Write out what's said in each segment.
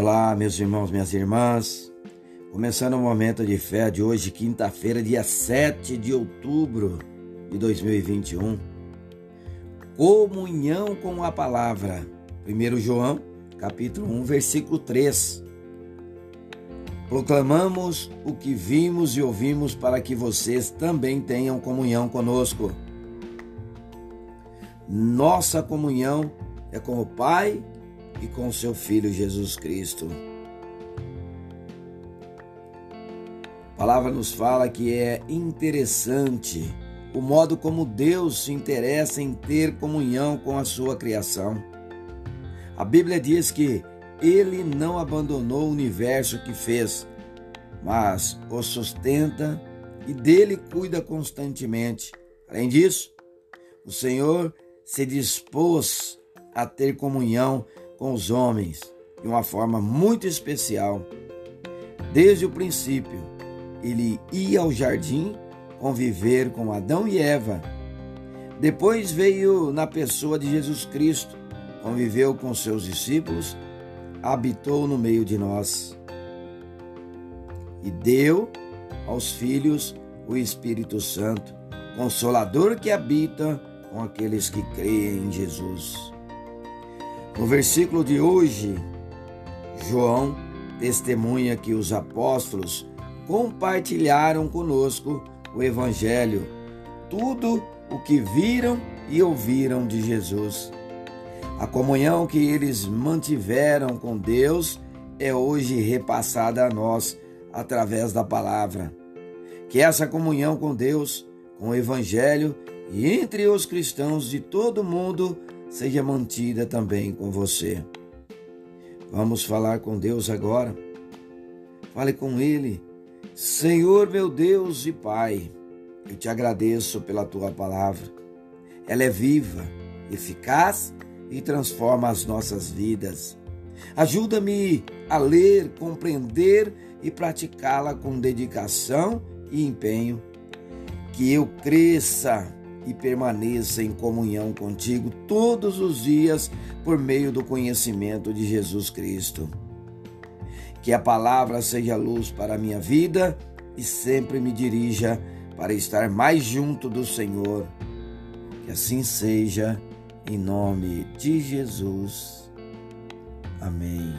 Olá, meus irmãos, minhas irmãs. Começando o momento de fé de hoje, quinta-feira, dia 7 de outubro de 2021. Comunhão com a palavra. 1 João, capítulo 1, versículo 3. Proclamamos o que vimos e ouvimos para que vocês também tenham comunhão conosco. Nossa comunhão é com o Pai e com seu Filho Jesus Cristo. A palavra nos fala que é interessante o modo como Deus se interessa em ter comunhão com a sua criação. A Bíblia diz que ele não abandonou o universo que fez, mas o sustenta e dele cuida constantemente. Além disso, o Senhor se dispôs a ter comunhão com os homens de uma forma muito especial. Desde o princípio, ele ia ao jardim conviver com Adão e Eva. Depois veio na pessoa de Jesus Cristo, conviveu com seus discípulos, habitou no meio de nós e deu aos filhos o Espírito Santo, consolador que habita com aqueles que creem em Jesus. No versículo de hoje, João testemunha que os apóstolos compartilharam conosco o Evangelho, tudo o que viram e ouviram de Jesus. A comunhão que eles mantiveram com Deus é hoje repassada a nós através da palavra. Que essa comunhão com Deus, com o Evangelho e entre os cristãos de todo o mundo seja mantida também com você. Vamos falar com Deus agora. Fale com Ele. Senhor meu Deus e Pai, eu te agradeço pela tua palavra. Ela é viva, eficaz e transforma as nossas vidas. Ajuda-me a ler, compreender e praticá-la com dedicação e empenho. Que eu cresça e permaneça em comunhão contigo todos os dias por meio do conhecimento de Jesus Cristo. Que a palavra seja luz para a minha vida e sempre me dirija para estar mais junto do Senhor. Que assim seja, em nome de Jesus. Amém.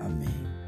Amém.